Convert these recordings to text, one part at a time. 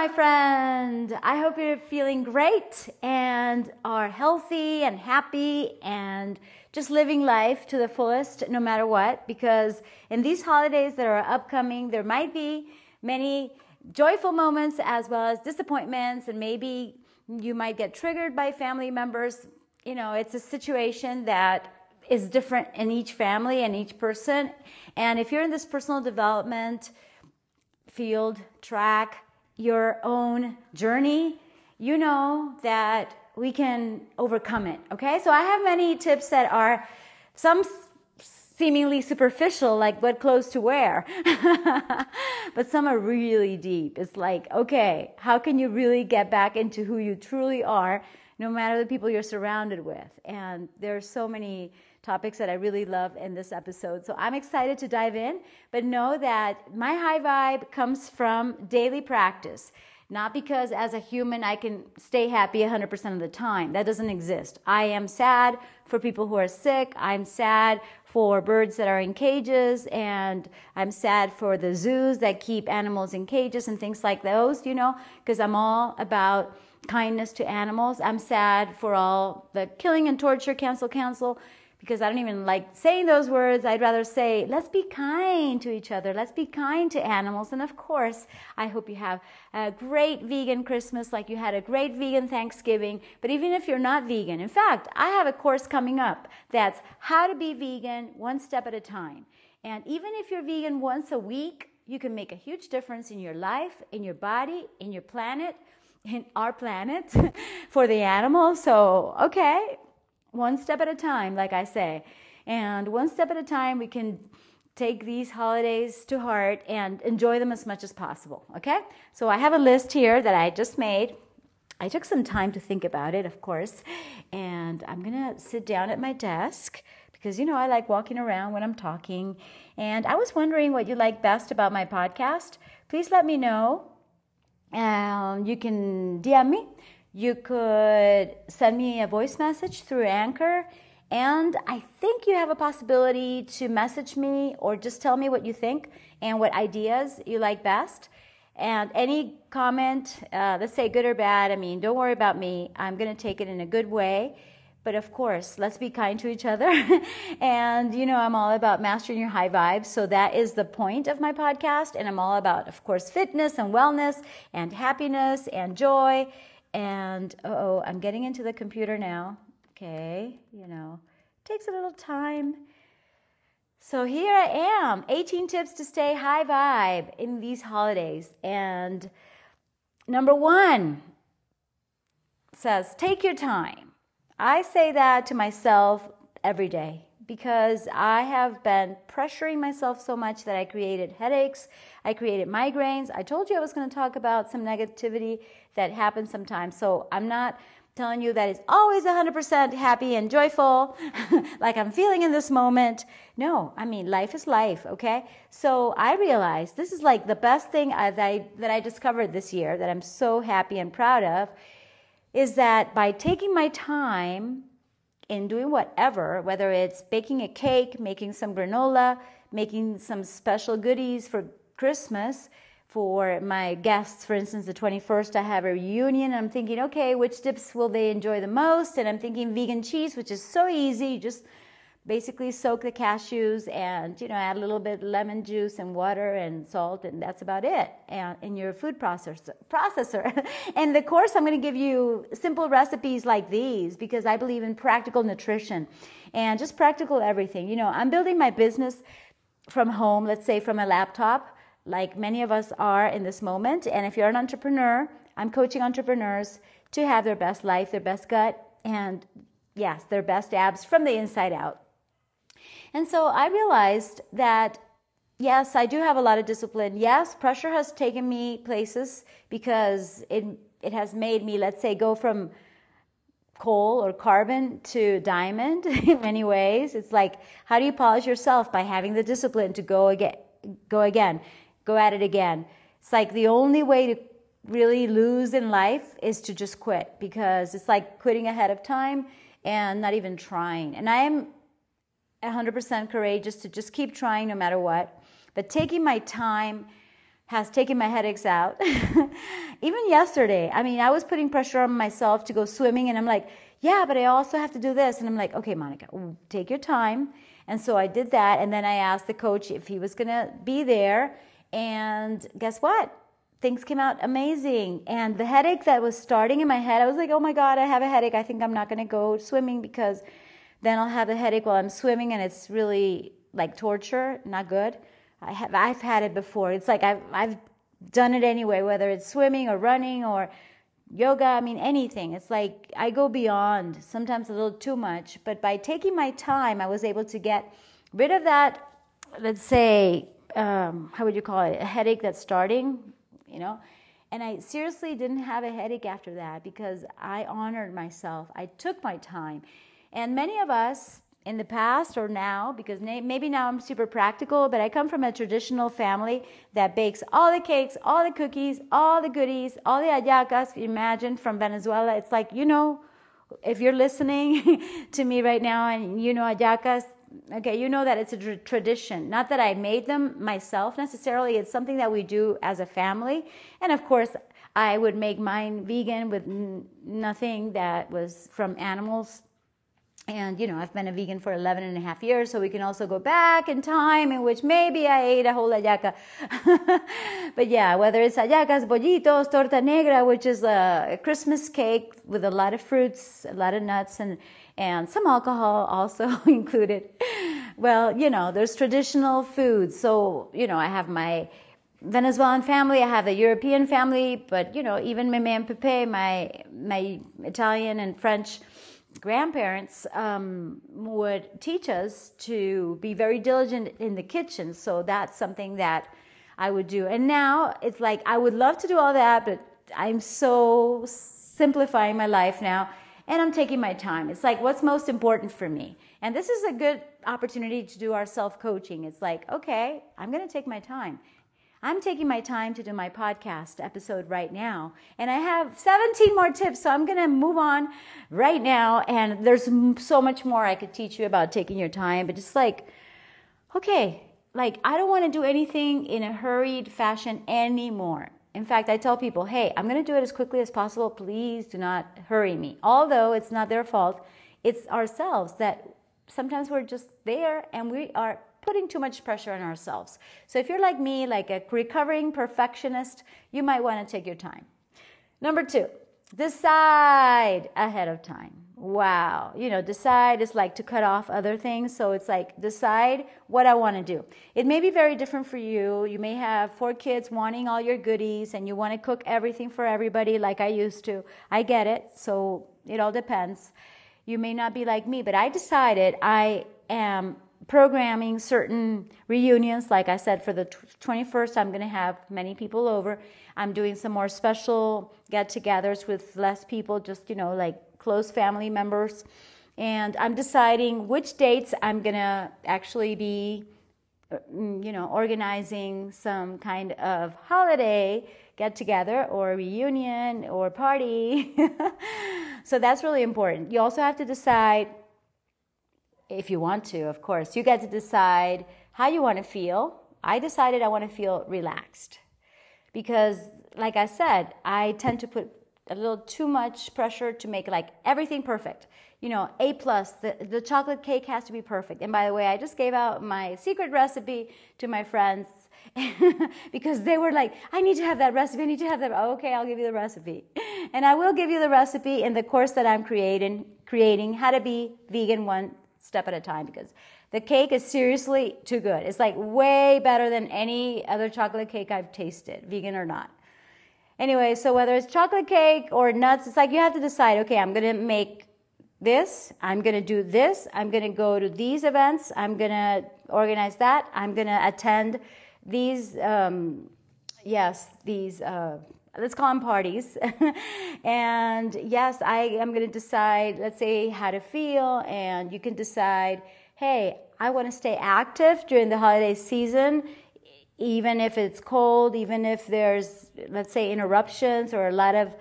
my friend. I hope you're feeling great and are healthy and happy and just living life to the fullest no matter what. Because in these holidays that are upcoming, there might be many joyful moments as well as disappointments, and maybe you might get triggered by family members. You know, it's a situation that is different in each family and each person. And if you're in this personal development field, track, your own journey, you know that we can overcome it. Okay, so I have many tips that are some seemingly superficial, like what clothes to wear, but some are really deep. It's like, okay, how can you really get back into who you truly are, no matter the people you're surrounded with? And there's so many topics that I really love in this episode. So I'm excited to dive in, but know that my high vibe comes from daily practice. Not because as a human I can stay happy 100% of the time. That doesn't exist. I am sad for people who are sick. I'm sad for birds that are in cages. And I'm sad for the zoos that keep animals in cages and things like those, you know, because I'm all about kindness to animals. I'm sad for all the killing and torture, cancel, cancel because I don't even like saying those words. I'd rather say, let's be kind to each other. Let's be kind to animals. And of course, I hope you have a great vegan Christmas like you had a great vegan Thanksgiving. But even if you're not vegan, in fact, I have a course coming up that's how to be vegan one step at a time. And even if you're vegan once a week, you can make a huge difference in your life, in your body, in your planet, in our planet for the animals. So, okay, one step at a time, like I say. And one step at a time, we can take these holidays to heart and enjoy them as much as possible. Okay? So I have a list here that I just made. I took some time to think about it, of course, and I'm gonna sit down at my desk because you know I like walking around when I'm talking. And I was wondering what you like best about my podcast. Please let me know. Um, you can DM me you could send me a voice message through Anchor. And I think you have a possibility to message me or just tell me what you think and what ideas you like best. And any comment, uh, let's say good or bad, I mean, don't worry about me. I'm going to take it in a good way. But of course, let's be kind to each other. and, you know, I'm all about mastering your high vibes. So that is the point of my podcast. And I'm all about, of course, fitness and wellness and happiness and joy and oh, I'm getting into the computer now. Okay, you know, takes a little time. So here I am 18 tips to stay high vibe in these holidays. And number one says, take your time. I say that to myself every day because I have been pressuring myself so much that I created headaches, I created migraines. I told you I was going to talk about some negativity that happens sometimes. So I'm not telling you that it's always 100% happy and joyful like I'm feeling in this moment. No, I mean, life is life, okay? So I realized this is like the best thing that I, that I discovered this year that I'm so happy and proud of is that by taking my time in doing whatever, whether it's baking a cake, making some granola, making some special goodies for Christmas for my guests. For instance, the 21st, I have a reunion. I'm thinking, okay, which dips will they enjoy the most? And I'm thinking vegan cheese, which is so easy. just basically soak the cashews and you know add a little bit lemon juice and water and salt and that's about it. And in your food processor processor. And the course i'm going to give you simple recipes like these because i believe in practical nutrition and just practical everything. You know i'm building my business from home let's say from a laptop like many of us are in this moment. And if you're an entrepreneur i'm coaching entrepreneurs to have their best life their best gut and yes their best abs from the inside out and so I realized that yes, I do have a lot of discipline. Yes, pressure has taken me places because it it has made me, let's say, go from coal or carbon to diamond in many ways. It's like how do you polish yourself by having the discipline to go again, go again, go at it again. It's like the only way to really lose in life is to just quit because it's like quitting ahead of time and not even trying. And I am 100% courageous to just keep trying no matter what. But taking my time has taken my headaches out. Even yesterday, I mean, I was putting pressure on myself to go swimming, and I'm like, yeah, but I also have to do this. And I'm like, okay, Monica, take your time. And so I did that. And then I asked the coach if he was going to be there. And guess what? Things came out amazing. And the headache that was starting in my head, I was like, oh my God, I have a headache. I think I'm not going to go swimming because then I'll have a headache while I'm swimming and it's really like torture, not good. I have I've had it before. It's like I've I've done it anyway, whether it's swimming or running or yoga, I mean anything. It's like I go beyond, sometimes a little too much, but by taking my time, I was able to get rid of that let's say um, how would you call it? A headache that's starting, you know? And I seriously didn't have a headache after that because I honored myself. I took my time. And many of us in the past or now, because maybe now I'm super practical, but I come from a traditional family that bakes all the cakes, all the cookies, all the goodies, all the hallacas. Imagine from Venezuela. It's like, you know, if you're listening to me right now and you know hallacas, okay, you know that it's a tr- tradition. Not that I made them myself necessarily, it's something that we do as a family. And of course, I would make mine vegan with nothing that was from animals and you know i've been a vegan for 11 and a half years so we can also go back in time in which maybe i ate a whole hallaca but yeah whether it's hallacas bollitos torta negra which is a christmas cake with a lot of fruits a lot of nuts and and some alcohol also included. Well you know there's traditional foods. So you know i have my Venezuelan family, I have the European family, but you know, even my man Pepe, my my Italian and French grandparents um, would teach us to be very diligent in the kitchen. So that's something that I would do. And now it's like I would love to do all that, but I'm so simplifying my life now and I'm taking my time. It's like what's most important for me. And this is a good opportunity to do our self coaching. It's like, okay, I'm going to take my time. I'm taking my time to do my podcast episode right now, and I have 17 more tips, so I'm to move on right now. And there's so much more I could teach you about taking your time, but just like, okay, like I don't want to do anything in a hurried fashion anymore. In fact, I tell people, hey, I'm to do it as quickly as possible. Please do not hurry me. Although it's not their fault, it's ourselves that sometimes we're just there and we are putting too much pressure on ourselves. So if you're like me, like a recovering perfectionist, you might want to take your time. Number two, decide ahead of time. Wow. You know, decide is like to cut off other things. So it's like decide what I want to do. It may be very different for you. You may have four kids wanting all your goodies and you want to cook everything for everybody like I used to. I get it. So it all depends. You may not be like me, but I decided I am programming certain reunions. Like I said, for the 21st, I'm going to have many people over. I'm doing some more special get togethers with less people, just, you know, like close family members. And I'm deciding which dates I'm going to actually be, mm, you know, organizing some kind of holiday get together or reunion or party. so that's really important. You also have to decide if you want to, of course. You get to decide how you want to feel. I decided I want to feel relaxed because, like I said, I tend to put a little too much pressure to make like everything perfect. You know, A plus, the, the chocolate cake has to be perfect. And by the way, I just gave out my secret recipe to my friends because they were like, I need to have that recipe. I need to have that. Oh, okay, I'll give you the recipe. And I will give you the recipe in the course that I'm creating, creating how to be vegan one step at a time because the cake is seriously too good. It's like way better than any other chocolate cake I've tasted, vegan or not. Anyway, so whether it's chocolate cake or nuts, it's like you have to decide okay, I'm going to make this, I'm going to do this, I'm going to go to these events, I'm going to organize that, I'm going to attend these, um, yes, these. Uh, let's call them parties. and yes, I am going to decide, let's say, how to feel, and you can decide, hey, I want to stay active during the holiday season, even if it's cold, even if there's, let's say, interruptions or a lot of,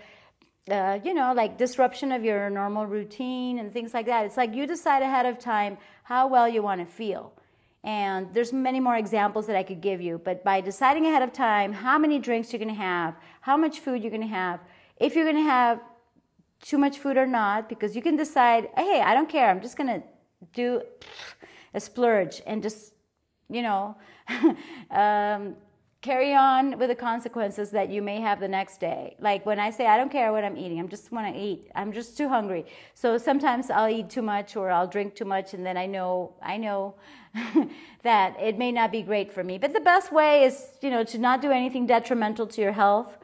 uh, you know, like disruption of your normal routine and things like that. It's like you decide ahead of time how well you want to feel. And there's many more examples that I could give you, but by deciding ahead of time how many drinks you're going to have, how much food you're going to have, if you're going to have too much food or not, because you can decide, hey, I don't care, I'm just going to do a splurge and just, you know, um, carry on with the consequences that you may have the next day. Like when I say I don't care what I'm eating, I'm just want to eat. I'm just too hungry. So sometimes I'll eat too much or I'll drink too much and then I know I know that it may not be great for me. But the best way is, you know, to not do anything detrimental to your health,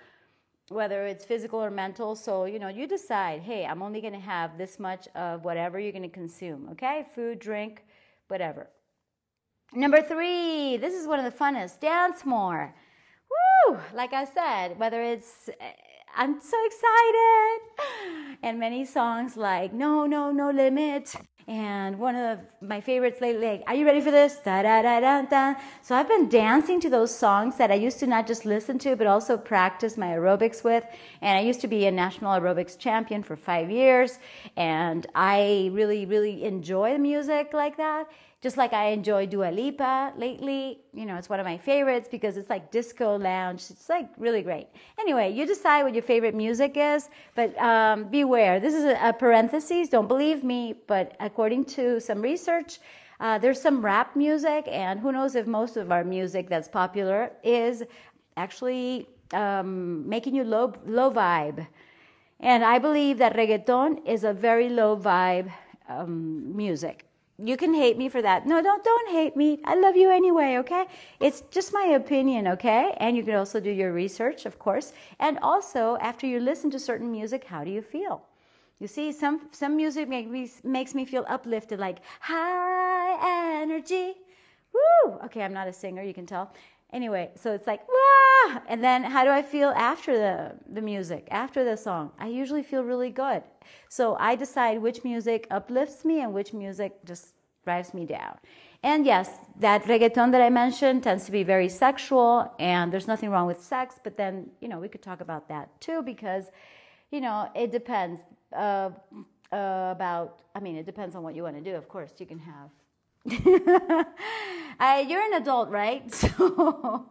whether it's physical or mental. So, you know, you decide, hey, I'm only going to have this much of whatever you're going to consume, okay? Food, drink, whatever. Number three, this is one of the funnest. Dance more. Woo! Like I said, whether it's eh, I'm so excited, and many songs like No, No, No Limit, and one of my favorites lately, like, Are you ready for this? Da da da da da. So I've been dancing to those songs that I used to not just listen to, but also practice my aerobics with. And I used to be a national aerobics champion for five years, and I really, really enjoy music like that. Just like I enjoy Dua Lipa lately, you know, it's one of my favorites because it's like disco lounge. It's like really great. Anyway, you decide what your favorite music is, but um, beware. This is a, parenthesis. Don't believe me, but according to some research, uh, there's some rap music, and who knows if most of our music that's popular is actually um, making you low low vibe. And I believe that reggaeton is a very low vibe um, music you can hate me for that. No, don't don't hate me. I love you anyway, okay? It's just my opinion, okay? And you can also do your research, of course. And also, after you listen to certain music, how do you feel? You see, some some music make me, makes me feel uplifted, like high energy. Woo! Okay, I'm not a singer, you can tell. Anyway, so it's like wah! And then how do I feel after the the music, after the song? I usually feel really good. So I decide which music uplifts me and which music just drives me down. And yes, that reggaeton that I mentioned tends to be very sexual, and there's nothing wrong with sex, but then, you know, we could talk about that too because, you know, it depends uh, uh, about, I mean, it depends on what you want to do. Of course, you can have. I, you're an adult, right? So,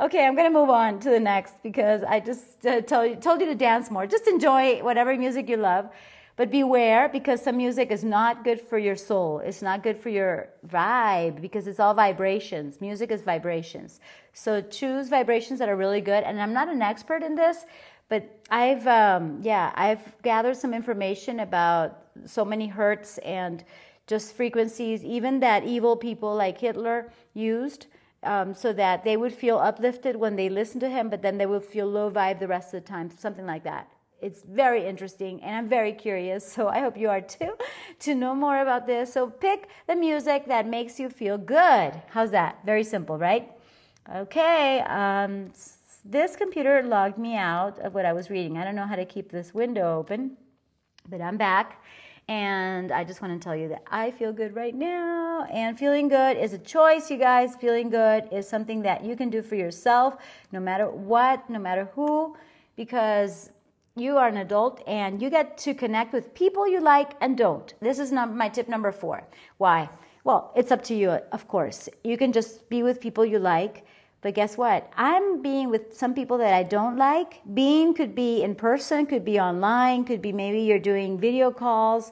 okay, I'm gonna move on to the next because I just uh, told you, told you to dance more. Just enjoy whatever music you love. But beware because some music is not good for your soul. It's not good for your vibe because it's all vibrations. Music is vibrations. So choose vibrations that are really good. And I'm not an expert in this, but I've, um, yeah, I've gathered some information about so many hertz and just frequencies, even that evil people like Hitler used. Um, so that they would feel uplifted when they listened to him, but then they would feel low vibe the rest of the time, something like that it's very interesting and I'm very curious, so I hope you are too, to know more about this. So pick the music that makes you feel good. How's that? Very simple, right? Okay, um, this computer logged me out of what I was reading. I don't know how to keep this window open, but I'm back. And I just want to tell you that I feel good right now. And feeling good is a choice, you guys. Feeling good is something that you can do for yourself, no matter what, no matter who, because you are an adult and you get to connect with people you like and don't. This is my tip number four. Why? Well, it's up to you, of course. You can just be with people you like. But guess what? I'm being with some people that I don't like. Being could be in person, could be online, could be maybe you're doing video calls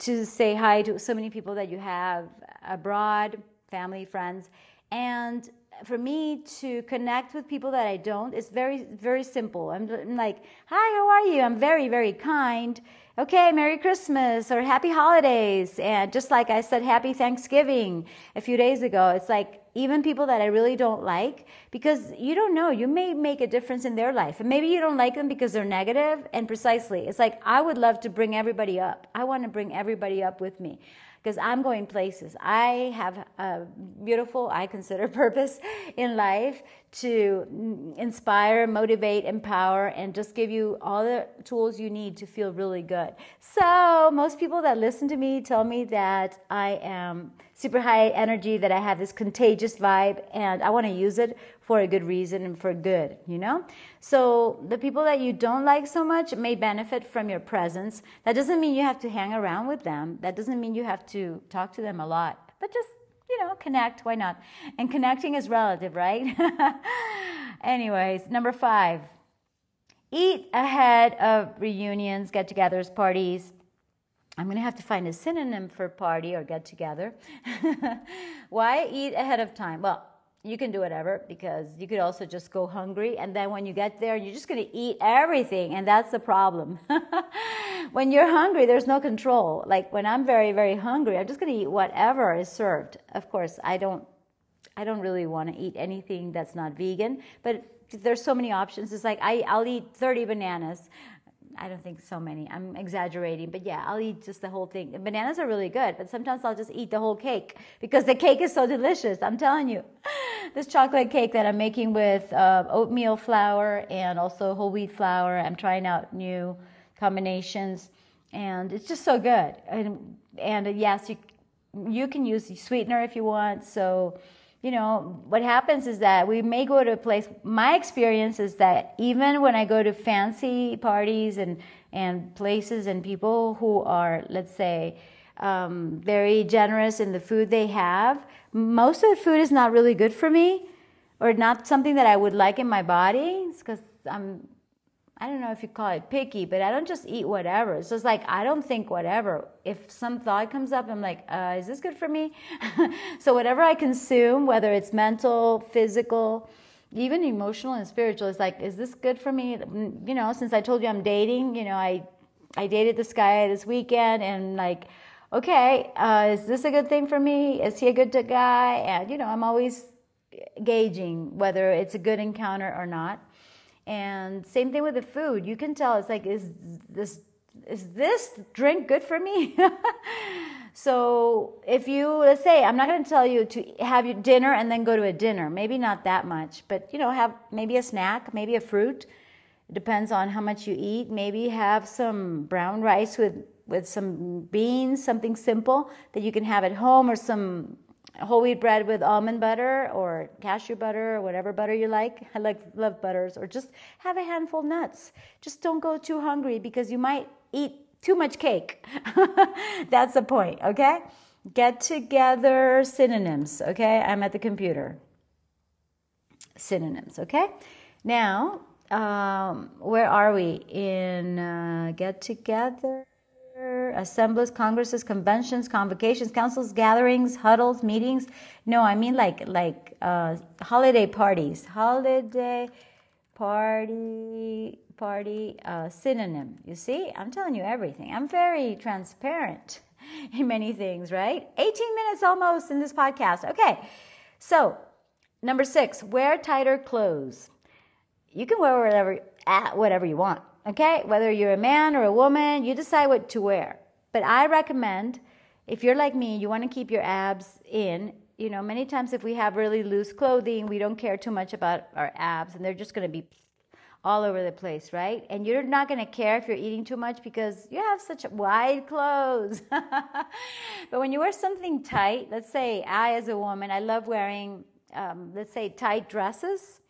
to say hi to so many people that you have abroad, family, friends. And for me to connect with people that I don't is very, very simple. I'm, I'm, like, hi, how are you? I'm very, very kind. Okay, Merry Christmas or Happy Holidays. And just like I said, Happy Thanksgiving a few days ago, it's like even people that I really don't like, because you don't know, you may make a difference in their life. And maybe you don't like them because they're negative, and precisely, it's like I would love to bring everybody up. I want to bring everybody up with me because I'm going places. I have a beautiful, I consider, purpose in life to inspire, motivate, empower, and just give you all the tools you need to feel really good. So, most people that listen to me tell me that I am super high energy, that I have this contagious vibe, and I want to use it for a good reason and for good, you know? So the people that you don't like so much may benefit from your presence. That doesn't mean you have to hang around with them. That doesn't mean you have to talk to them a lot. But just you know, connect. Why not? And connecting is relative, right? Anyways, number five, eat ahead of reunions, get togethers, parties. I'm going to have to find a synonym for party or get together. Why eat ahead of time? Well, you can do whatever because you could also just go hungry and then when you get there you're just going to eat everything and that's the problem. When you're hungry there's no control. Like when i'm very very hungry i'm just going to eat whatever is served. Of course i don't i don't really want to eat anything that's not vegan but there's so many options. It's like I, i'll eat 30 bananas I don't think so many. I'm exaggerating, but yeah, I'll eat just the whole thing. Bananas are really good, but sometimes I'll just eat the whole cake because the cake is so delicious. I'm telling you. This chocolate cake that I'm making with uh, oatmeal flour and also whole wheat flour. I'm trying out new combinations, and it's just so good. And, and yes, you you can use sweetener if you want. So you know, what happens is that we may go to a place. My experience is that even when I go to fancy parties and, and places and people who are, let's say, um, very generous in the food they have, most of the food is not really good for me or not something that I would like in my body because I'm I don't know if you call it picky, but I don't just eat whatever. So It's like I don't think whatever. If some thought comes up, I'm like, uh, is this good for me? so whatever I consume, whether it's mental, physical, even emotional and spiritual, it's like, is this good for me? You know, since I told you I'm dating, you know, I I dated this guy this weekend, and like, okay, uh, is this a good thing for me? Is he a good guy? And you know, I'm always gauging whether it's a good encounter or not and same thing with the food. You can tell it's like, is this is this drink good for me? so if you let's say I'm not going to tell you to have your dinner and then go to a dinner. Maybe not that much, but you know, have maybe a snack, maybe a fruit. It depends on how much you eat. Maybe have some brown rice with with some beans, something simple that you can have at home, or some whole wheat bread with almond butter or cashew butter or whatever butter you like. I like love butters or just have a handful nuts. Just don't go too hungry because you might eat too much cake. That's the point, okay? Get together synonyms, okay? I'm at the computer. Synonyms, okay? Now, um, where are we in uh, get together? Assemblies, congresses, conventions, convocations, councils, gatherings, huddles, meetings. No, I mean like like uh, holiday parties. Holiday party party uh, synonym. You see, I'm telling you everything. I'm very transparent in many things, right? 18 minutes almost in this podcast. Okay, so number six, wear tighter clothes. You can wear whatever at whatever you want. Okay, whether you're a man or a woman, you decide what to wear. But I recommend if you're like me, you want to keep your abs in. You know, many times if we have really loose clothing, we don't care too much about our abs and they're just going to be all over the place, right? And you're not going to care if you're eating too much because you have such wide clothes. but when you wear something tight, let's say I, as a woman, I love wearing, um, let's say, tight dresses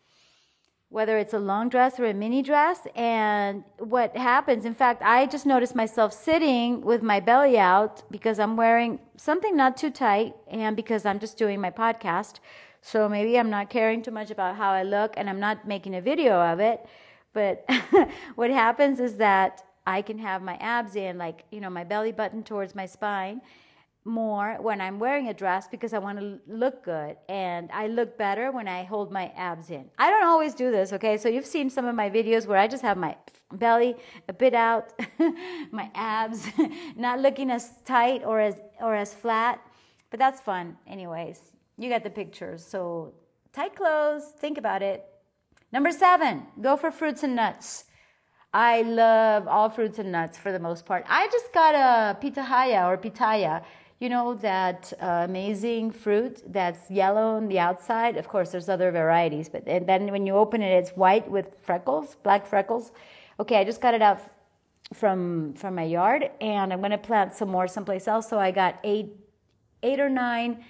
whether it's a long dress or a mini dress. And what happens, in fact, I just noticed myself sitting with my belly out because I'm wearing something not too tight and because I'm just doing my podcast. So maybe I'm not caring too much about how I look and I'm not making a video of it. But what happens is that I can have my abs in, like, you know, my belly button towards my spine more when I'm wearing a dress because I want to look good and I look better when I hold my abs in. I don't always do this, okay? So you've seen some of my videos where I just have my belly a bit out, my abs not looking as tight or as or as flat, but that's fun anyways. You got the pictures. So tight clothes, think about it. Number 7, go for fruits and nuts. I love all fruits and nuts for the most part. I just got a pitahaya or pitaya you know that uh, amazing fruit that's yellow on the outside? Of course there's other varieties but and then when you open it it's white with freckles black freckles. Okay i just got it out from from my yard and i'm going to plant some more someplace else. So i got eight eight or nine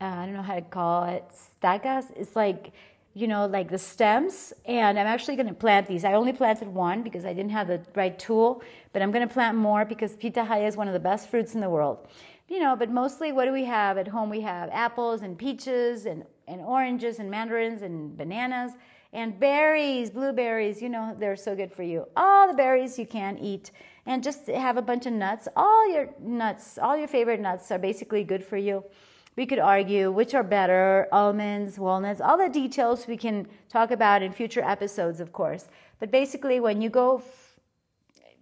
uh, i don't know how to call it stacas. It's like you know like the stems and i'm actually going to plant these. I only planted one because i didn't have the right tool but i'm going to plant more because pitahaya is one of the best fruits in the world you know, but mostly what do we have at home? We have apples and peaches and, and oranges and mandarins and bananas and berries, blueberries, you know, they're so good for you. All the berries you can eat and just have a bunch of nuts. All your nuts, all your favorite nuts are basically good for you. We could argue which are better almonds, walnuts, all the details we can talk about in future episodes, of course. But basically, when you go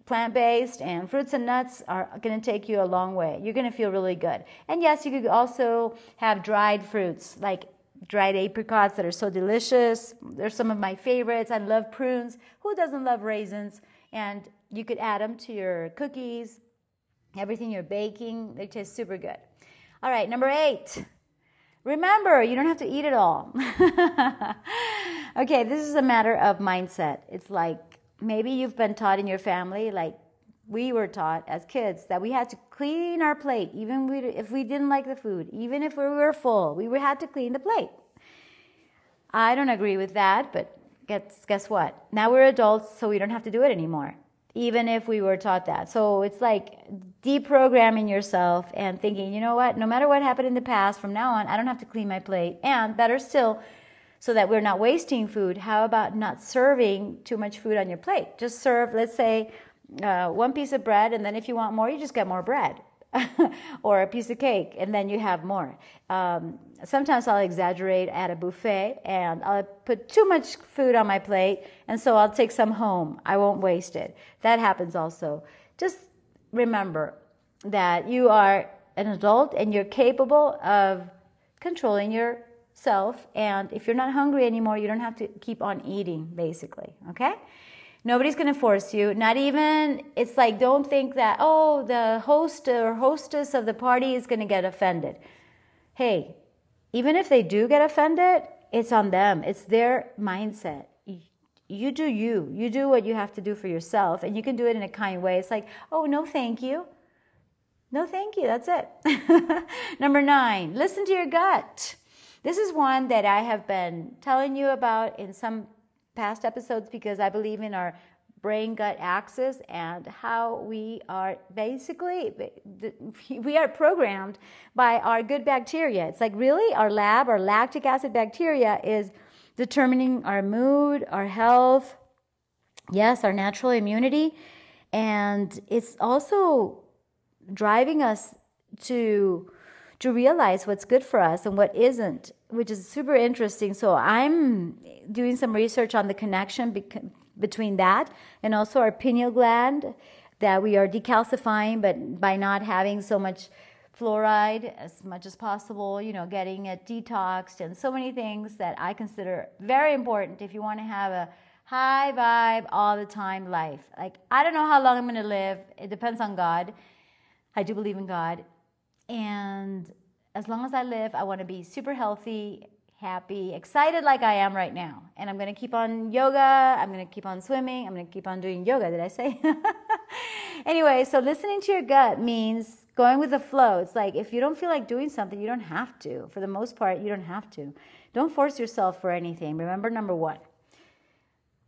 plant based and fruits and nuts are going to take you a long way. You're going to feel really good. And yes, you could also have dried fruits like dried apricots that are so delicious. They're some of my favorites. I love prunes. Who doesn't love raisins? And you could add them to your cookies, everything you're baking. They taste super good. All right, number eight. Remember, you don't have to eat it all. okay, this is a matter of mindset. It's like maybe you've been taught in your family, like we were taught as kids, that we had to clean our plate, even if we didn't like the food, even if we were full, we had to clean the plate. I don't agree with that, but guess, guess what? Now we're adults, so we don't have to do it anymore, even if we were taught that. So it's like deprogramming yourself and thinking, you know what? No matter what happened in the past, from now on, I don't have to clean my plate. And better still, so that we're not wasting food, how about not serving too much food on your plate? Just serve, let's say, uh, one piece of bread, and then if you want more, you just get more bread. or a piece of cake, and then you have more. Um, sometimes I'll exaggerate at a buffet and I'll put too much food on my plate, and so I'll take some home. I won't waste it. That happens also. Just remember that you are an adult and you're capable of controlling your self. And if you're not hungry anymore, you don't have to keep on eating, basically. Okay? Nobody's going to force you. Not even, it's like, don't think that, oh, the host or hostess of the party is going to get offended. Hey, even if they do get offended, it's on them. It's their mindset. You do you. You do what you have to do for yourself, and you can do it in a kind way. It's like, oh, no, thank you. No, thank you. That's it. Number nine, listen to your gut. This is one that I have been telling you about in some past episodes because I believe in our brain gut axis and how we are basically we are programmed by our good bacteria. It's like really our lab, our lactic acid bacteria is determining our mood, our health, yes, our natural immunity, and it's also driving us to to realize what's good for us and what isn't, which is super interesting. So I'm doing some research on the connection be- between that and also our pineal gland that we are decalcifying, but by not having so much fluoride as much as possible, you know, getting it detoxed and so many things that I consider very important if you want to have a high vibe all the time life. Like I don't know how long I'm going to live. It depends on God. I do believe in God. And as long as I live, I want to be super healthy, happy, excited like I am right now. And I'm going to keep on yoga. I'm going to keep on swimming. I'm going to keep on doing yoga, did I say? anyway, so listening to your gut means going with the flow. It's like if you don't feel like doing something, you don't have to. For the most part, you don't have to. Don't force yourself for anything. Remember number one.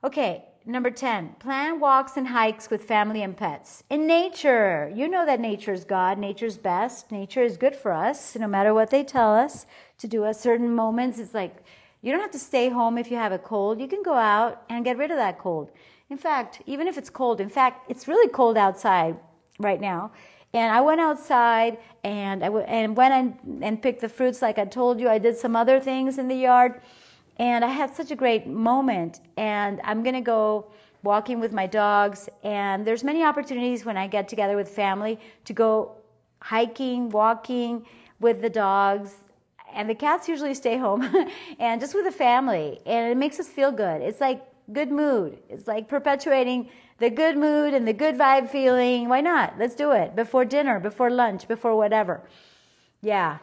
Okay, Number 10, plan walks and hikes with family and pets. In nature, you know that nature is God, nature's best. Nature is good for us, no matter what they tell us to do at certain moments. It's like you don't have to stay home if you have a cold. You can go out and get rid of that cold. In fact, even if it's cold, in fact, it's really cold outside right now. And I went outside and I w- and went and, and picked the fruits like I told you. I did some other things in the yard and I had such a great moment. And I'm going to go walking with my dogs. And there's many opportunities when I get together with family to go hiking, walking with the dogs. And the cats usually stay home and just with the family. And it makes us feel good. It's like good mood. It's like perpetuating the good mood and the good vibe feeling. Why not? Let's do it before dinner, before lunch, before whatever. Yeah.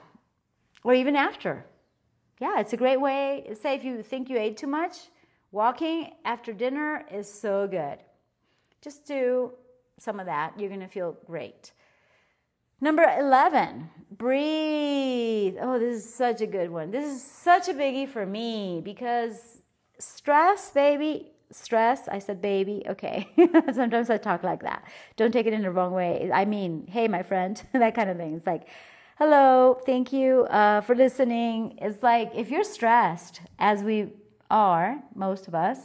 Or even after yeah, it's a great way. Say if you think you ate too much, walking after dinner is so good. Just do some of that. You're going to feel great. Number 11, breathe. Oh, this is such a good one. This is such a biggie for me because stress, baby, stress. I said baby. Okay. Sometimes I talk like that. Don't take it in the wrong way. I mean, hey, my friend, that kind of thing. It's like, hello, thank you uh, for listening. It's like if you're stressed, as we are, most of us,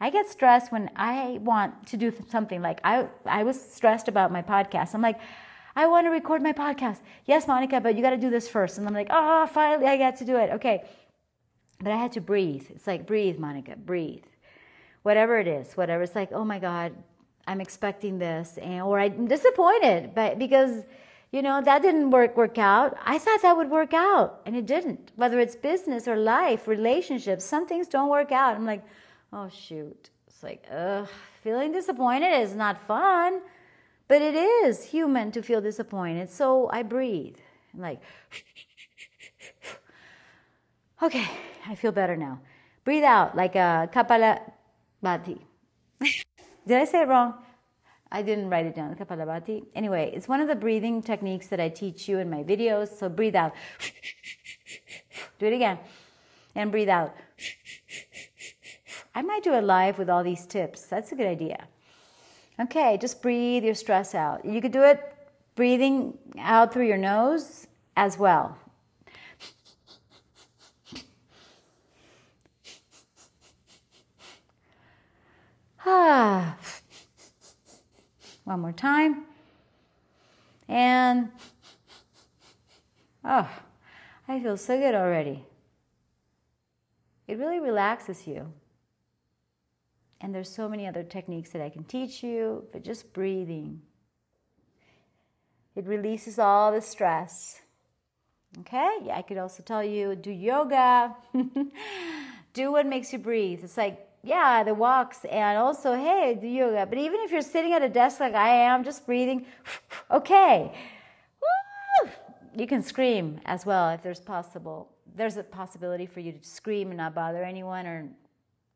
I get stressed when I want to do something. Like I, I was stressed about my podcast. I'm like, I want to record my podcast. Yes, Monica, but you got to do this first. And I'm like, oh, finally I got to do it. Okay. But I had to breathe. It's like, breathe, Monica, breathe. Whatever it is, whatever. It's like, oh my God, I'm expecting this. And, or I'm disappointed but because, you know, that didn't work, work out. I thought that would work out and it didn't. Whether it's business or life, relationships, some things don't work out. I'm like, oh shoot. It's like, ugh, feeling disappointed is not fun. But it is human to feel disappointed. So I breathe. I'm like, okay, I feel better now. Breathe out like a kapalabhati. Did I say it wrong? I didn't write it down. Kapalabhati. Anyway, it's one of the breathing techniques that I teach you in my videos. So breathe out. Do it again. And breathe out. I might do a live with all these tips. That's a good idea. Okay, just breathe your stress out. You could do it breathing out through your nose as well. Ah. One more time. And oh, I feel so good already. It really relaxes you. And there's so many other techniques that I can teach you, but just breathing. It releases all the stress. Okay? Yeah, I could also tell you do yoga. do what makes you breathe. It's like, yeah, the walks and also, hey, do yoga. But even if you're sitting at a desk like I am, just breathing, okay. You can scream as well if there's possible. There's a possibility for you to scream and not bother anyone or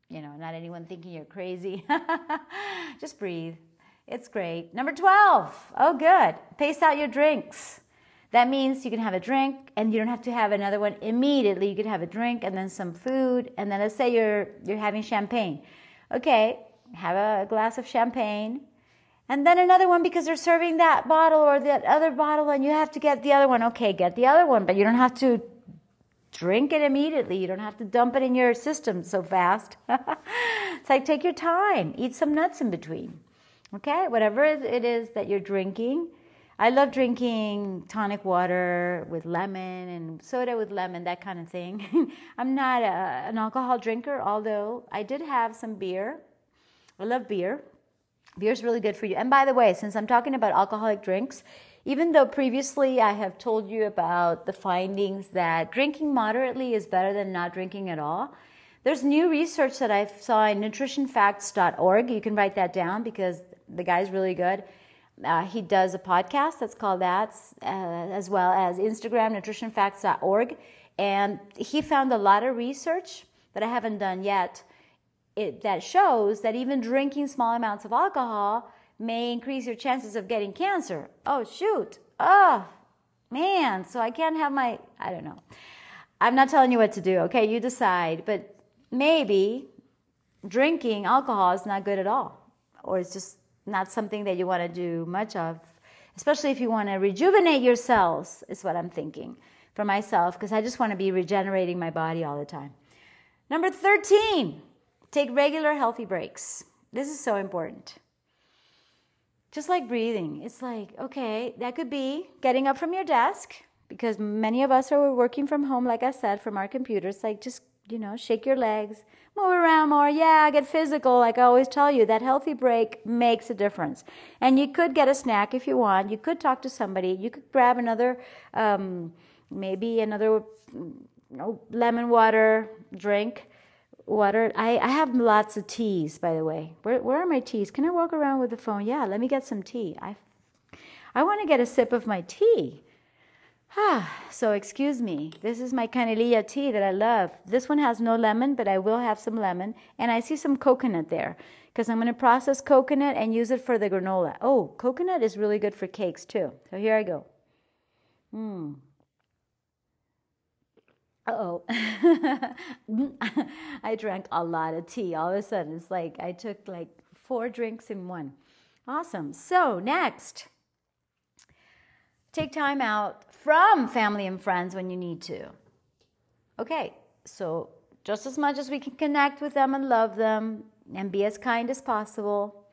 you know, not anyone thinking you're crazy. Just breathe. It's great. Number 12. Oh, good. Pace out your drinks. That means you can have a drink and you don't have to have another one immediately. You could have a drink and then some food and then let's say you're you're having champagne. Okay, have a glass of champagne and then another one because they're serving that bottle or that other bottle and you have to get the other one. Okay, get the other one, but you don't have to drink it immediately. You don't have to dump it in your system so fast. it's like take your time, eat some nuts in between. Okay, whatever it is that you're drinking. I love drinking tonic water with lemon and soda with lemon, that kind of thing. I'm not a, an alcohol drinker, although I did have some beer. I love beer. Beer is really good for you. And by the way, since I'm talking about alcoholic drinks, even though previously I have told you about the findings that drinking moderately is better than not drinking at all, there's new research that I saw in nutritionfacts.org. You can write that down because the guy's really good. Uh, he does a podcast that's called that, uh, as well as Instagram, nutritionfacts.org. And he found a lot of research that I haven't done yet it, that shows that even drinking small amounts of alcohol may increase your chances of getting cancer. Oh, shoot. Oh, man. So I can't have my, I don't know. I'm not telling you what to do, okay? You decide. But maybe drinking alcohol is not good at all, or it's just not something that you want to do much of, especially if you want to rejuvenate your cells, is what I'm thinking for myself, because I just want to be regenerating my body all the time. Number 13, take regular healthy breaks. This is so important. Just like breathing, it's like, okay, that could be getting up from your desk because many of us are working from home, like I said, from our computers. Like, just, you know, shake your legs, move around more. Yeah, get physical. Like I always tell you, that healthy break makes a difference. And you could get a snack if you want. You could talk to somebody. You could grab another, um, maybe another you know, lemon water drink water. I, I have lots of teas, by the way. Where, where are my teas? Can I walk around with the phone? Yeah, let me get some tea. I, I want to get a sip of my tea. Ah, so excuse me. This is my canelilla tea that I love. This one has no lemon, but I will have some lemon. And I see some coconut there because I'm going to process coconut and use it for the granola. Oh, coconut is really good for cakes too. So here I go. Mmm. Uh oh I drank a lot of tea. All of a sudden, it's like I took like four drinks in one. Awesome. So, next, take time out from family and friends when you need to. Okay, so just as much as we can connect with them and love them and be as kind as possible,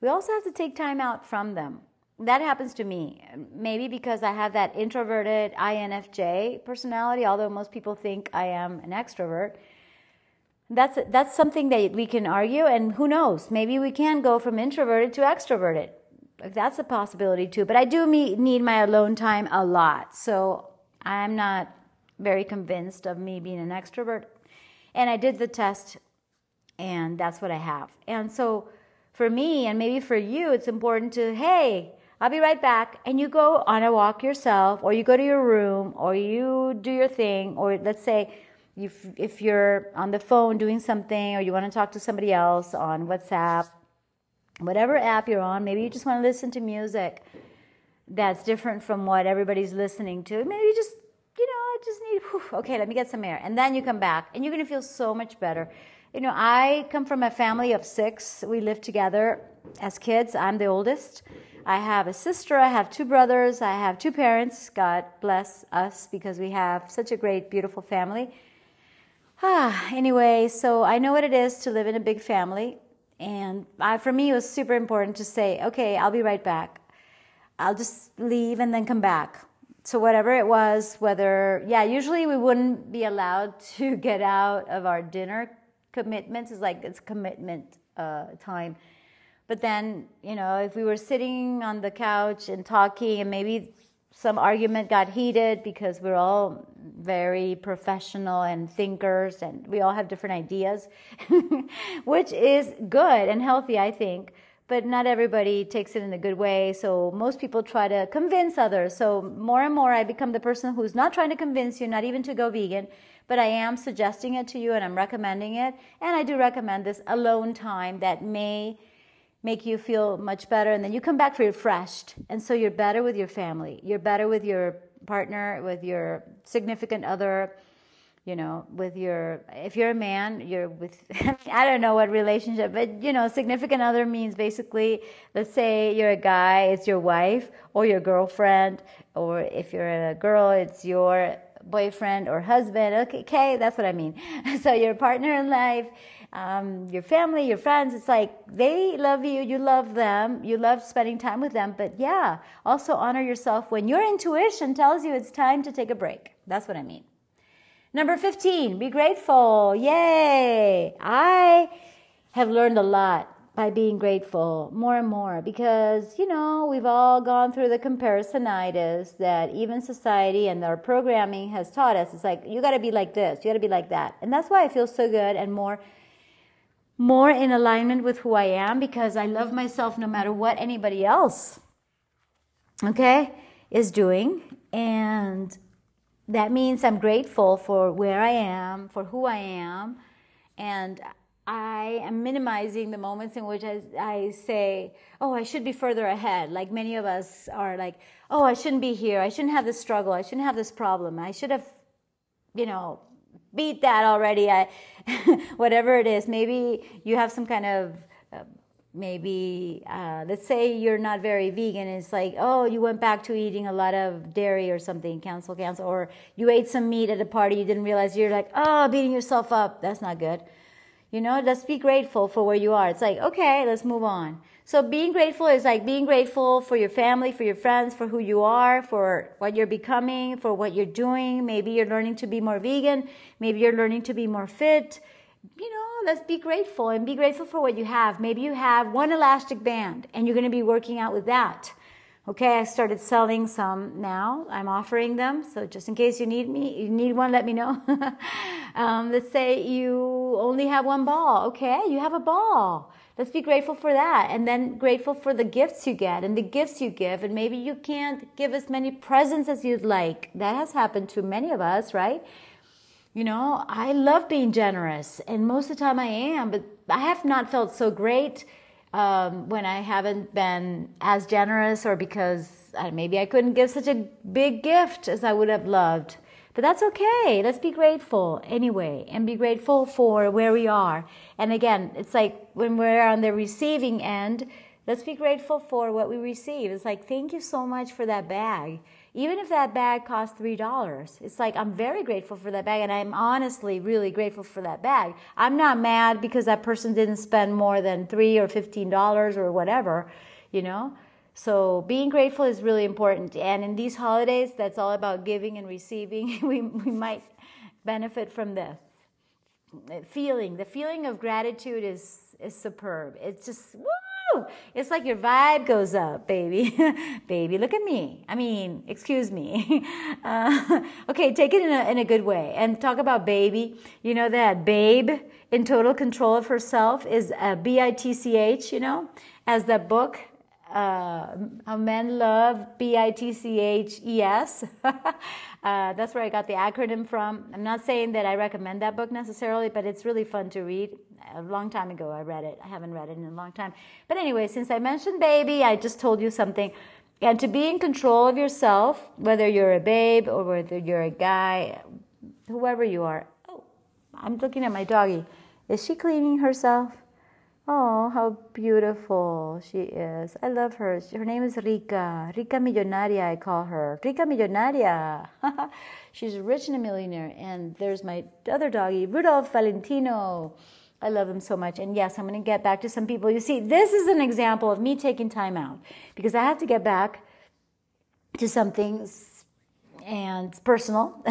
we also have to take time out from them. That happens to me. Maybe because I have that introverted INFJ personality, although most people think I am an extrovert. That's that's something that we can argue, and who knows? Maybe we can go from introverted to extroverted. That's a possibility too. But I do need my alone time a lot, so I'm not very convinced of me being an extrovert. And I did the test, and that's what I have. And so for me, and maybe for you, it's important to hey, I'll be right back. And you go on a walk yourself, or you go to your room, or you do your thing, or let's say if, if you're on the phone doing something or you want to talk to somebody else on WhatsApp, whatever app you're on, maybe you just want to listen to music that's different from what everybody's listening to. Maybe you just, you know, I just need, whew, okay, let me get some air. And then you come back and you're going to feel so much better. You know, I come from a family of six. We lived together as kids. I'm the oldest. I have a sister, I have two brothers, I have two parents. God bless us because we have such a great, beautiful family. Ah, anyway, so I know what it is to live in a big family. And I, for me, it was super important to say, okay, I'll be right back. I'll just leave and then come back. So, whatever it was, whether, yeah, usually we wouldn't be allowed to get out of our dinner commitments. It's like it's commitment uh, time. But then, you know, if we were sitting on the couch and talking and maybe some argument got heated because we're all very professional and thinkers and we all have different ideas, which is good and healthy, I think. But not everybody takes it in a good way. So most people try to convince others. So more and more, I become the person who's not trying to convince you, not even to go vegan, but I am suggesting it to you and I'm recommending it. And I do recommend this alone time that may make you feel much better and then you come back refreshed. And so you're better with your family. You're better with your partner with your significant other you know with your if you're a man you're with i don't know what relationship but you know significant other means basically let's say you're a guy it's your wife or your girlfriend or if you're a girl it's your boyfriend or husband. Okay, okay that's what i mean. So your partner in life um, your family, your friends. It's like they love you, you love them, you love spending time with them. But yeah, also honor yourself when your intuition tells you it's time to take a break. That's what I mean. Number 15, be grateful. Yay! I have learned a lot by being grateful more and more because, you know, we've all gone through the comparisonitis that even society and our programming has taught us. It's like, you got to be like this, you got to be like that. And that's why I feel so good and more more in alignment with who I am because I love myself no matter what anybody else, okay, is doing. And that means I'm grateful for where I am, for who I am. And I am minimizing the moments in which I, I say, oh, I should be further ahead. Like many of us are like, oh, I shouldn't be here. I shouldn't have this struggle. I shouldn't have this problem. I should have, you know, beat that already. I, whatever it is, maybe you have some kind of, uh, maybe, uh, let's say you're not very vegan. It's like, oh, you went back to eating a lot of dairy or something, cancel, cancel. Or you ate some meat at a party, you didn't realize you're like, oh, beating yourself up. That's not good. You know, just be grateful for where you are. It's like, okay, let's move on. So being grateful is like being grateful for your family, for your friends, for who you are, for what you're becoming, for what you're doing. Maybe you're learning to be more vegan. Maybe you're learning to be more fit. You know, let's be grateful and be grateful for what you have. Maybe you have one elastic band and you're going to be working out with that. Okay, I started selling some now. I'm offering them. So just in case you need me, you need one, let me know. um, let's say you only have one ball. Okay, you have a ball. Let's be grateful for that. And then grateful for the gifts you get and the gifts you give. And maybe you can't give as many presents as you'd like. That has happened to many of us, right? You know, I love being generous, and most of the time I am, but I have not felt so great um, when I haven't been as generous, or because uh, maybe I couldn't give such a big gift as I would have loved. But that's okay. Let's be grateful anyway and be grateful for where we are. And again, it's like when we're on the receiving end, let's be grateful for what we receive. It's like, thank you so much for that bag. Even if that bag costs $3, it's like, I'm very grateful for that bag. And I'm honestly really grateful for that bag. I'm not mad because that person didn't spend more than 3 or $15 or whatever, you know? So being grateful is really important. And in these holidays, that's all about giving and receiving. we, we might benefit from this. Feeling, the feeling of gratitude is, is superb. It's just, woo! It's like your vibe goes up, baby. baby, look at me. I mean, excuse me. Uh, okay, take it in a, in a good way. And talk about baby. You know that babe in total control of herself is a B I T C H, you know, as that book uh, men love b-i-t-c-h-e-s uh, that's where i got the acronym from. I'm not saying that i recommend that book necessarily but it's really fun to read. A long time ago i read it. I haven't read it in a long time. But anyway since i mentioned baby i just told you something. And to be in control of yourself whether you're a babe or whether you're a guy whoever you are. Oh i'm looking at my doggy is she cleaning herself Oh, how beautiful she is. I love her. Her name is Rica. Rica Millonaria, I call her. Rica Millonaria. She's rich and a millionaire. And there's my other doggy, Rudolph Valentino. I love him so much. And yes, I'm going to get back to some people. You see, this is an example of me taking time out because I have to get back to some things and personal.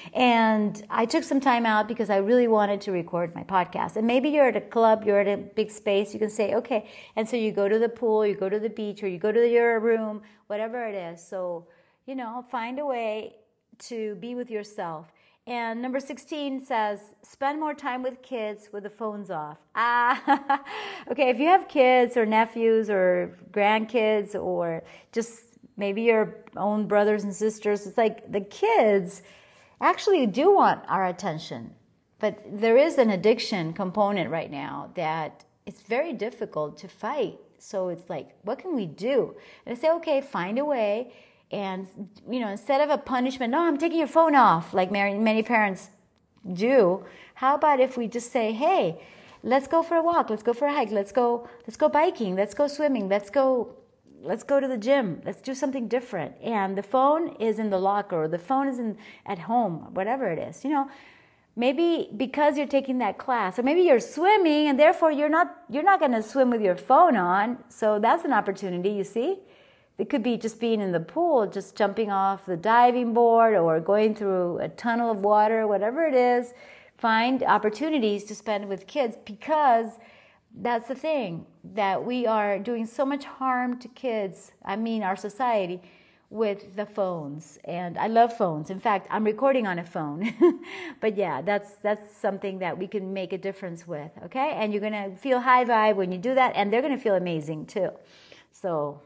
and I took some time out because I really wanted to record my podcast. And maybe you're at a club, you're at a big space, you can say, okay. And so you go to the pool, you go to the beach, or you go to your room, whatever it is. So, you know, find a way to be with yourself. And number 16 says, spend more time with kids with the phones off. Ah, okay, if you have kids or nephews or grandkids or just maybe your own brothers and sisters. It's like the kids actually do want our attention. But there is an addiction component right now that it's very difficult to fight. So it's like, what can we do? And I say, okay, find a way. And, you know, instead of a punishment, no, I'm taking your phone off, like many parents do. How about if we just say, hey, let's go for a walk, let's go for a hike, let's go, let's go biking, let's go swimming, let's go let's go to the gym. Let's do something different. And the phone is in the locker or the phone is in at home whatever it is you know. Maybe because you're taking that class or maybe you're swimming and therefore you're not you're not going to swim with your phone on. So that's an opportunity you see. It could be just being in the pool just jumping off the diving board or going through a tunnel of water whatever it is. Find opportunities to spend with kids because that's the thing that we are doing so much harm to kids i mean our society with the phones. And i love phones. In fact i'm recording on a phone. But yeah that's that's something that we can make a difference with okay? And you're going to feel high vibe when you do that and they're going to feel amazing too. So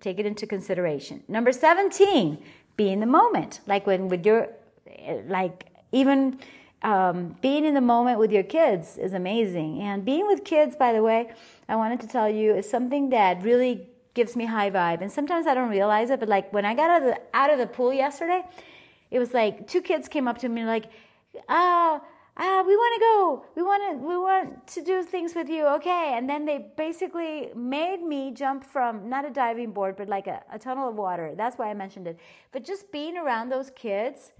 take it into consideration. Number 17 be in the moment. Like when with your eh, like even um, being in the moment with your kids is amazing. And being with kids, by the way, I wanted to tell you, is something that really gives me high vibe. And sometimes I don't realize it, but like when I got out of the, out of the pool yesterday, it was like two kids came up to me like, ah, ah, we want to go. We want to, we want to do things with you. Okay. And then they basically made me jump from not a diving board, but like a, a tunnel of water. That's why I mentioned it. But just being around those kids,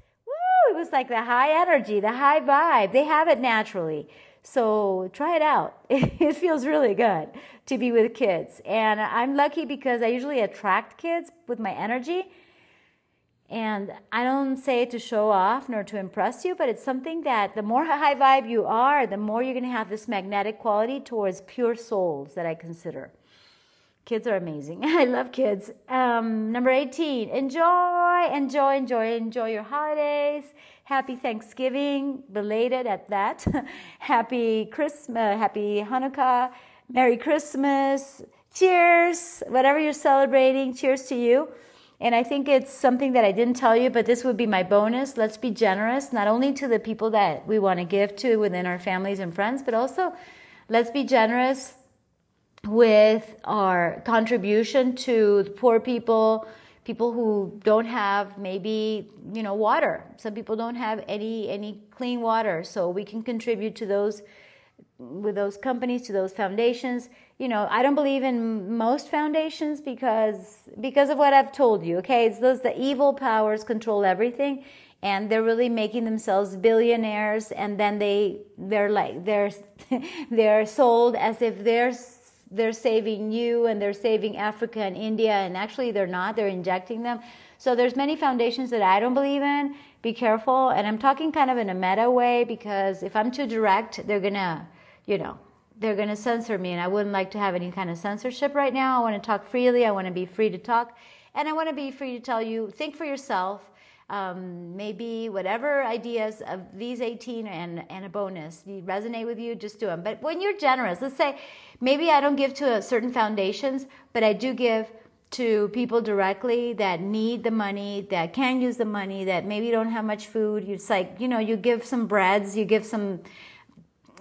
it was like the high energy, the high vibe. They have it naturally. So try it out. It feels really good to be with kids. And I'm lucky because I usually attract kids with my energy. And I don't say it to show off nor to impress you, but it's something that the more high vibe you are, the more you're going to have this magnetic quality towards pure souls that I consider. Kids are amazing. I love kids. Um, number 18, enjoy, enjoy, enjoy, enjoy your holidays. Happy Thanksgiving, belated at that. happy Christmas, uh, happy Hanukkah, Merry Christmas. Cheers, whatever you're celebrating, cheers to you. And I think it's something that I didn't tell you, but this would be my bonus. Let's be generous, not only to the people that we want to give to within our families and friends, but also let's be generous with our contribution to the poor people, people who don't have maybe you know water. Some people don't have any any clean water. So we can contribute to those with those companies to those foundations. You know i don't believe in most foundations because because of what i've told you okay? It's those the evil powers control everything and they're really making themselves billionaires and then they they're like they're they're sold as if they're they're saving you and they're saving africa and india and actually they're not they're injecting them so there's many foundations that i don't believe in be careful and i'm talking kind of in a meta way because if i'm too direct they're gonna you know, they're to censor me. And I wouldn't like to have any kind of censorship right now. I want to talk freely. I want to be free to talk. And I want to be free to tell you, think for yourself. Um, maybe whatever ideas of these 18 and, and a bonus resonate with you, just do them. But when you're generous, let's say maybe I don't give to certain foundations, but I do give to people directly that need the money, that can use the money, that maybe don't have much food. It's like, you know, you give some breads, you give some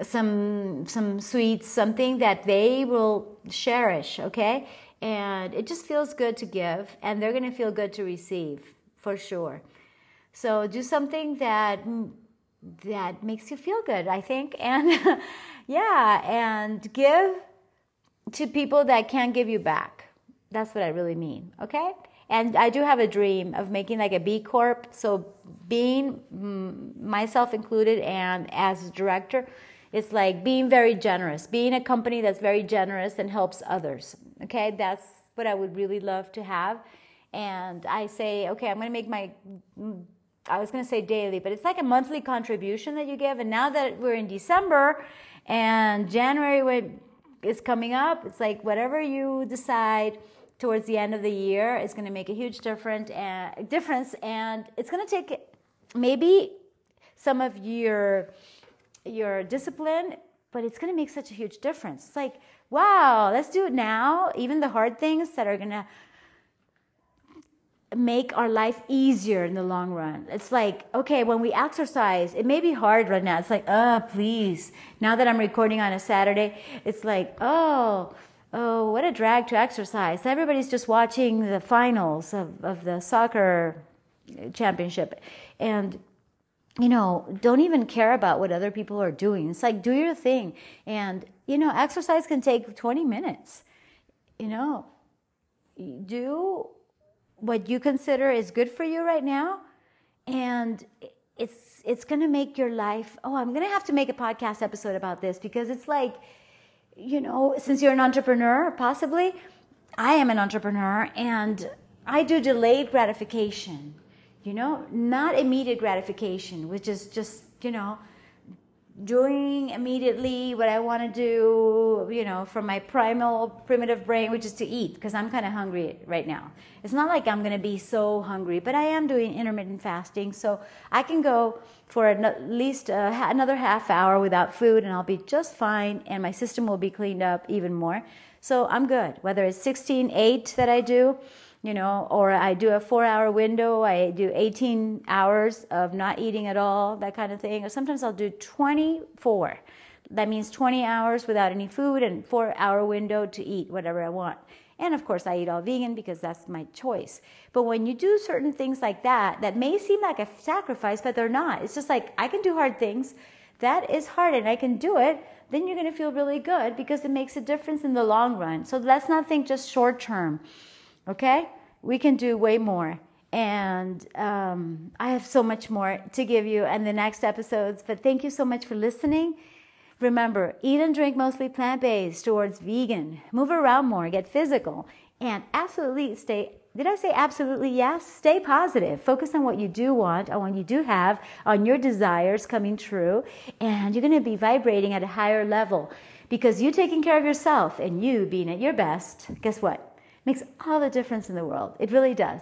some some sweets, something that they will cherish, okay? And it just feels good to give, and they're gonna feel good to receive for sure. So do something that that makes you feel good, I think, and yeah, and give to people that can't give you back. That's what I really mean, okay? And I do have a dream of making like a B Corp. So being myself included and as director, it's like being very generous, being a company that's very generous and helps others. Okay, that's what I would really love to have. And I say, okay, I'm going to make my, I was going to say daily, but it's like a monthly contribution that you give. And now that we're in December and January is coming up, it's like whatever you decide towards the end of the year is going to make a huge different and, uh, difference. And it's going to take maybe some of your your discipline, but it's going to make such a huge difference. It's like, wow, let's do it now. Even the hard things that are going to make our life easier in the long run. It's like, okay, when we exercise, it may be hard right now. It's like, oh, please. Now that I'm recording on a Saturday, it's like, oh, oh, what a drag to exercise. Everybody's just watching the finals of, of the soccer championship. And you know, don't even care about what other people are doing. It's like, do your thing. And, you know, exercise can take 20 minutes. You know, do what you consider is good for you right now. And it's, it's going to make your life. Oh, I'm going to have to make a podcast episode about this because it's like, you know, since you're an entrepreneur, possibly, I am an entrepreneur and I do delayed gratification you know, not immediate gratification, which is just, you know, doing immediately what I want to do, you know, from my primal primitive brain, which is to eat, because I'm kind of hungry right now. It's not like I'm going to be so hungry, but I am doing intermittent fasting, so I can go for at least another half hour without food, and I'll be just fine, and my system will be cleaned up even more. So I'm good. Whether it's 16 8 that I do, you know, or I do a four hour window, I do 18 hours of not eating at all, that kind of thing. Or sometimes I'll do 24. That means 20 hours without any food and four hour window to eat whatever I want. And of course, I eat all vegan because that's my choice. But when you do certain things like that, that may seem like a sacrifice, but they're not. It's just like, I can do hard things. That is hard and I can do it. Then you're going to feel really good because it makes a difference in the long run. So let's not think just short term. Okay? We can do way more. And um, I have so much more to give you in the next episodes. But thank you so much for listening. Remember, eat and drink mostly plant based towards vegan. Move around more, get physical, and absolutely stay. Did I say absolutely yes? Stay positive. Focus on what you do want, on what you do have, on your desires coming true, and you're going to be vibrating at a higher level because you taking care of yourself and you being at your best. Guess what? Makes all the difference in the world. It really does.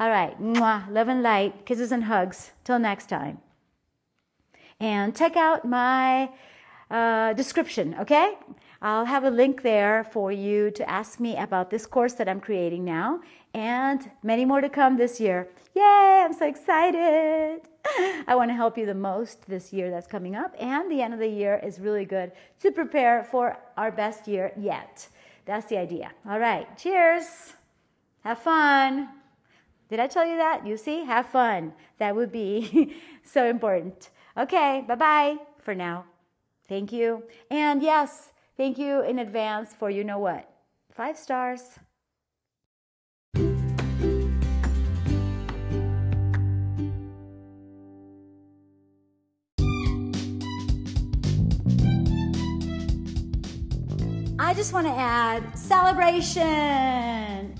All right. Mwah, love and light. Kisses and hugs. Till next time. And check out my uh, description, okay? I'll have a link there for you to ask me about this course that I'm creating now and many more to come this year. Yay, I'm so excited. I want to help you the most this year that's coming up, and the end of the year is really good to prepare for our best year yet. That's the idea. All right. Cheers. Have fun. Did I tell you that? You see, have fun. That would be so important. Okay, bye bye for now. Thank you. And yes, thank you in advance for you know what? Five stars. I just want to add celebration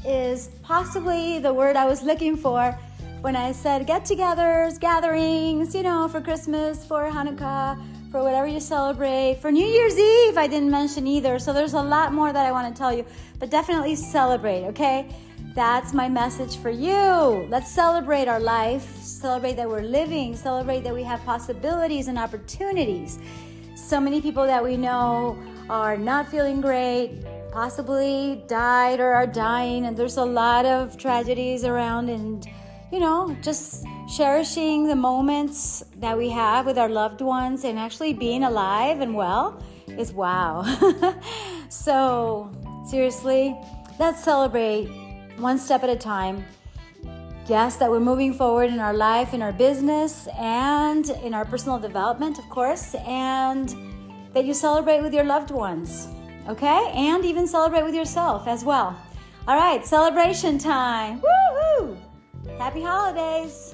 is possibly the word I was looking for when I said get togethers, gatherings, you know, for Christmas, for Hanukkah, for whatever you celebrate. For New Year's Eve, I didn't mention either. So there's a lot more that I want to tell you, but definitely celebrate, okay? That's my message for you. Let's celebrate our life, celebrate that we're living, celebrate that we have possibilities and opportunities. So many people that we know are not feeling great, possibly died or are dying, and there's a lot of tragedies around, and you know, just cherishing the moments that we have with our loved ones and actually being alive and well is wow. so, seriously, let's celebrate one step at a time. Yes, that we're moving forward in our life, in our business, and in our personal development, of course, and that you celebrate with your loved ones, okay? And even celebrate with yourself as well. All right, celebration time. Woohoo! Happy holidays!